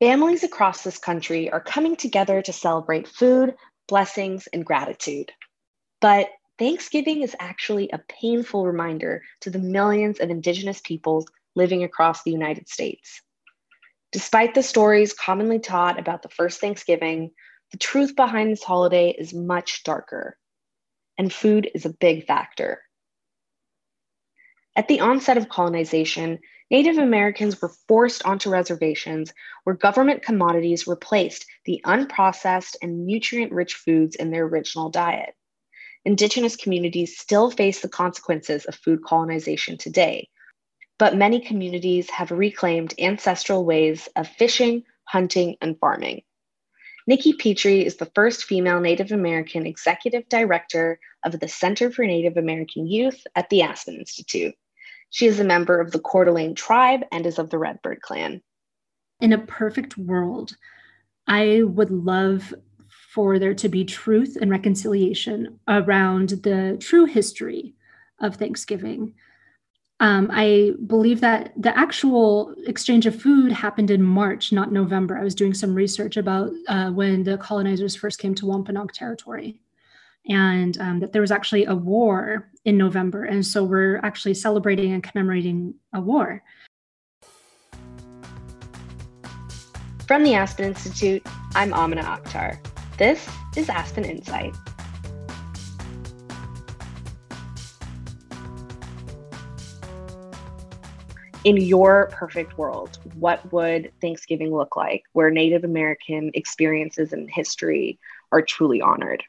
Families across this country are coming together to celebrate food, blessings, and gratitude. But Thanksgiving is actually a painful reminder to the millions of Indigenous peoples living across the United States. Despite the stories commonly taught about the first Thanksgiving, the truth behind this holiday is much darker, and food is a big factor. At the onset of colonization, Native Americans were forced onto reservations where government commodities replaced the unprocessed and nutrient rich foods in their original diet. Indigenous communities still face the consequences of food colonization today, but many communities have reclaimed ancestral ways of fishing, hunting, and farming. Nikki Pitre is the first female Native American executive director of the Center for Native American Youth at the Aspen Institute. She is a member of the Coeur d'Alene tribe and is of the Redbird clan. In a perfect world, I would love for there to be truth and reconciliation around the true history of Thanksgiving. Um, I believe that the actual exchange of food happened in March, not November. I was doing some research about uh, when the colonizers first came to Wampanoag territory and um, that there was actually a war in November. And so we're actually celebrating and commemorating a war. From the Aspen Institute, I'm Amina Akhtar. This is Aspen Insight. in your perfect world, what would Thanksgiving look like where Native American experiences and history are truly honored?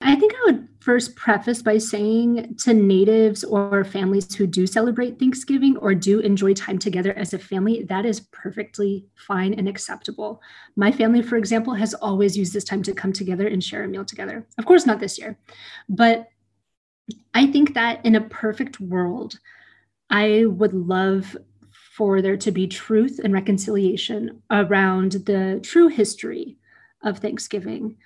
I think I would first preface by saying to natives or families who do celebrate Thanksgiving or do enjoy time together as a family, that is perfectly fine and acceptable. My family, for example, has always used this time to come together and share a meal together. Of course, not this year, but I think that in a perfect world, I would love for there to be truth and reconciliation around the true history of Thanksgiving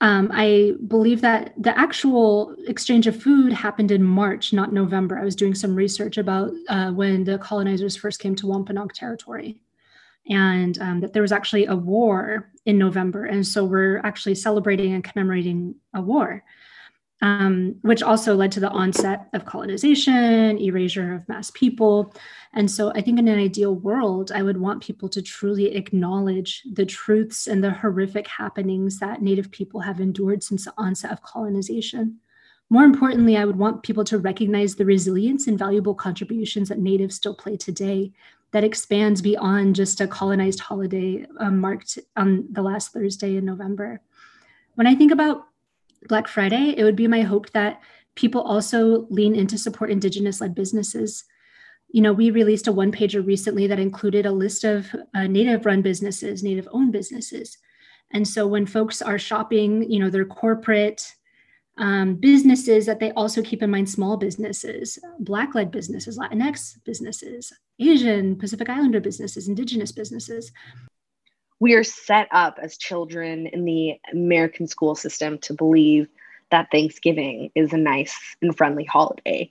um, I believe that the actual exchange of food happened in March, not November. I was doing some research about uh, when the colonizers first came to Wampanoag territory, and um, that there was actually a war in November. And so we're actually celebrating and commemorating a war um, which also led to the onset of colonization, erasure of mass people. And so I think in an ideal world, I would want people to truly acknowledge the truths and the horrific happenings that Native people have endured since the onset of colonization. More importantly, I would want people to recognize the resilience and valuable contributions that Natives still play today that expands beyond just a colonized holiday um, marked on the last Thursday in November. When I think about Black Friday, it would be my hope that people also lean into support Indigenous led businesses. You know, we released a one pager recently that included a list of uh, Native run businesses, Native owned businesses. And so when folks are shopping, you know, their corporate um, businesses, that they also keep in mind small businesses, Black led businesses, Latinx businesses, Asian, Pacific Islander businesses, Indigenous businesses we are set up as children in the American school system to believe that Thanksgiving is a nice and friendly holiday.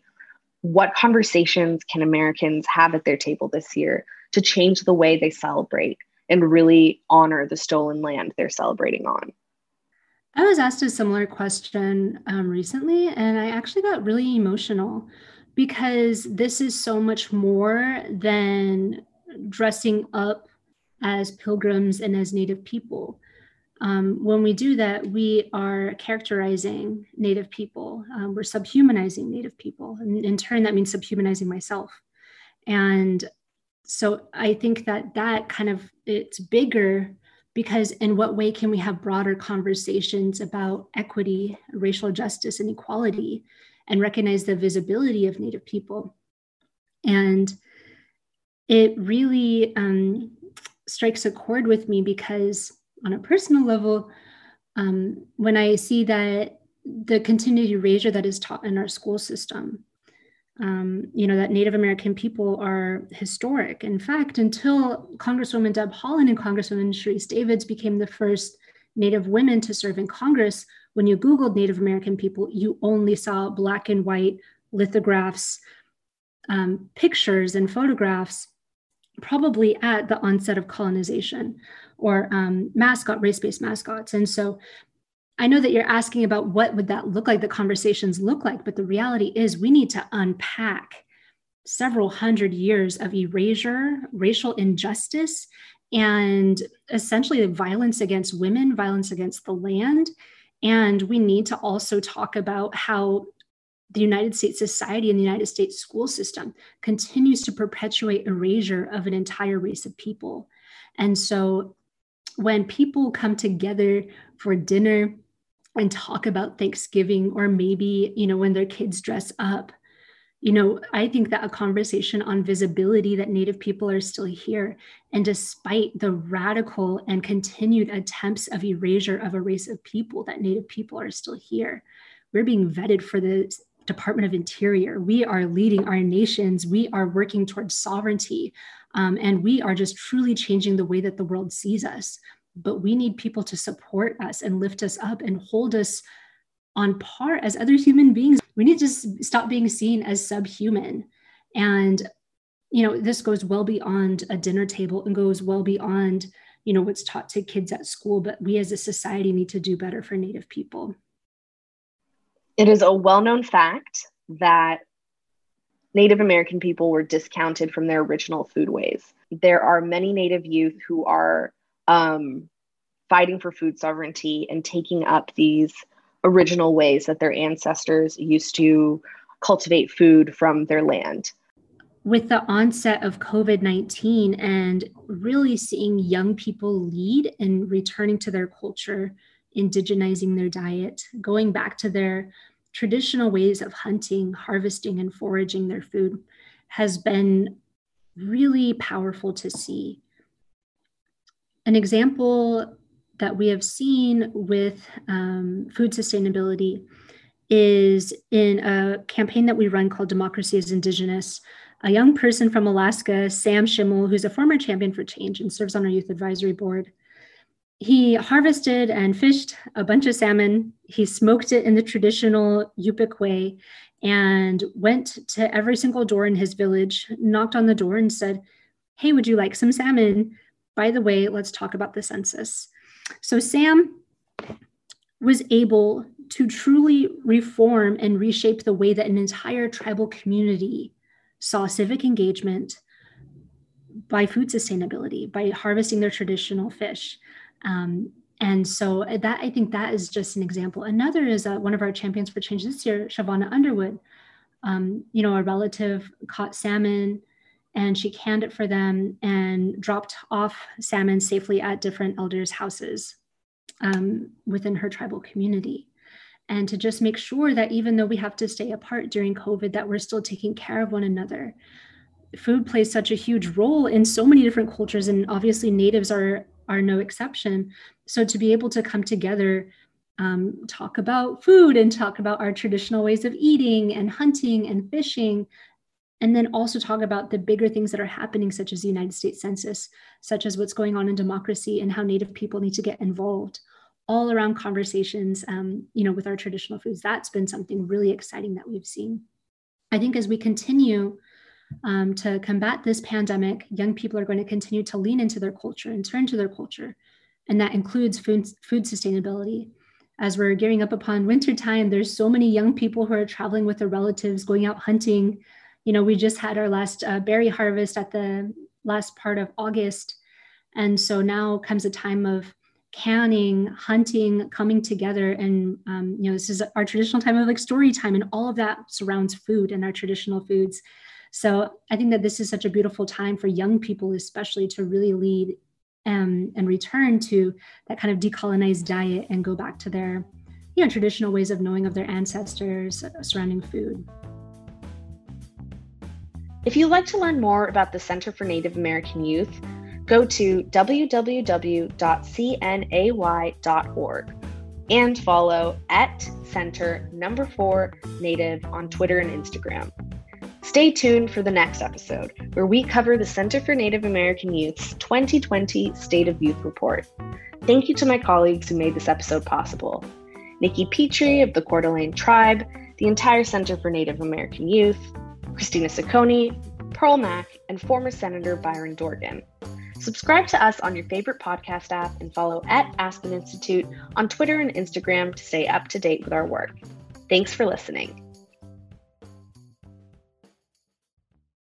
What conversations can Americans have at their table this year to change the way they celebrate and really honor the stolen land they're celebrating on? I was asked a similar question um, recently, and I actually got really emotional because this is so much more than dressing up as pilgrims and as Native people. Um, when we do that, we are characterizing Native people. Um, we're subhumanizing Native people. And in turn, that means subhumanizing myself. And so I think that that kind of it's bigger because in what way can we have broader conversations about equity, racial justice, and equality, and recognize the visibility of Native people? And it really um, strikes a chord with me because on a personal level um, when i see that the continued erasure that is taught in our school system um, you know that native american people are historic. In fact until congresswoman deb Haaland and congresswoman sharice davids became the first native women to serve in congress when you googled native american people you only saw black and white lithographs um, pictures and photographs probably at the onset of colonization or um, mascot race-based mascots. And so i know that you're asking about what would that look like the conversations look like but the reality is we need to unpack several hundred years of erasure racial injustice and essentially violence against women violence against the land. And we need to also talk about how the United States society and the United States school system continues to perpetuate erasure of an entire race of people. And so when people come together for dinner and talk about Thanksgiving, or maybe, you know, when their kids dress up, you know, I think that a conversation on visibility that Native people are still here. And despite the radical and continued attempts of erasure of a race of people, that Native people are still here. We're being vetted for the Department of Interior. We are leading our nations. We are working towards sovereignty. Um, and we are just truly changing the way that the world sees us. But we need people to support us and lift us up and hold us on par as other human beings. We need to stop being seen as subhuman. And, you know, this goes well beyond a dinner table and goes well beyond, you know, what's taught to kids at school. But we as a society need to do better for Native people. It is a well known fact that Native American people were discounted from their original foodways. There are many Native youth who are um, fighting for food sovereignty and taking up these original ways that their ancestors used to cultivate food from their land. With the onset of COVID 19 and really seeing young people lead and returning to their culture, indigenizing their diet, going back to their traditional ways of hunting, harvesting, and foraging their food has been really powerful to see. An example that we have seen with um, food sustainability is in a campaign that we run called Democracy is Indigenous. A young person from Alaska, Sam Schimmel, who's a former champion for change and serves on our youth advisory board, he harvested and fished a bunch of salmon. He smoked it in the traditional Yupik way and went to every single door in his village, knocked on the door, and said, Hey, would you like some salmon? By the way, let's talk about the census. So Sam was able to truly reform and reshape the way that an entire tribal community saw civic engagement by food sustainability, by harvesting their traditional fish. Um, and so that I think that is just an example. Another is uh, one of our champions for change this year, Shavana Underwood. Um, you know, a relative caught salmon and she canned it for them and dropped off salmon safely at different elders' houses um, within her tribal community. And to just make sure that even though we have to stay apart during COVID, that we're still taking care of one another. Food plays such a huge role in so many different cultures, and obviously natives are are no exception. So to be able to come together, um, talk about food and talk about our traditional ways of eating and hunting and fishing, and then also talk about the bigger things that are happening, such as the United States Census, such as what's going on in democracy and how Native people need to get involved all around conversations, um, you know, with our traditional foods. That's been something really exciting that we've seen. I think as we continue um, to combat this pandemic, young people are going to continue to lean into their culture and turn to their culture. And that includes food, food sustainability. As we're gearing up upon winter time, there's so many young people who are traveling with their relatives, going out hunting. You know, we just had our last uh, berry harvest at the last part of August. And so now comes a time of canning, hunting, coming together. And, um, you know, this is our traditional time of like story time, and all of that surrounds food and our traditional foods. So I think that this is such a beautiful time for young people, especially to really lead um, and return to that kind of decolonized diet and go back to their you know, traditional ways of knowing of their ancestors surrounding food. If you'd like to learn more about the Center for Native American Youth, go to www.cnay.org and follow at center number four native on Twitter and Instagram. Stay tuned for the next episode, where we cover the Center for Native American Youth's 2020 State of Youth Report. Thank you to my colleagues who made this episode possible Nikki Pitre of the Coeur d'Alene Tribe, the entire Center for Native American Youth, Christina Ciccone, Pearl Mac, and former Senator Byron Dorgan. Subscribe to us on your favorite podcast app and follow at Aspen Institute on Twitter and Instagram to stay up to date with our work. Thanks for listening.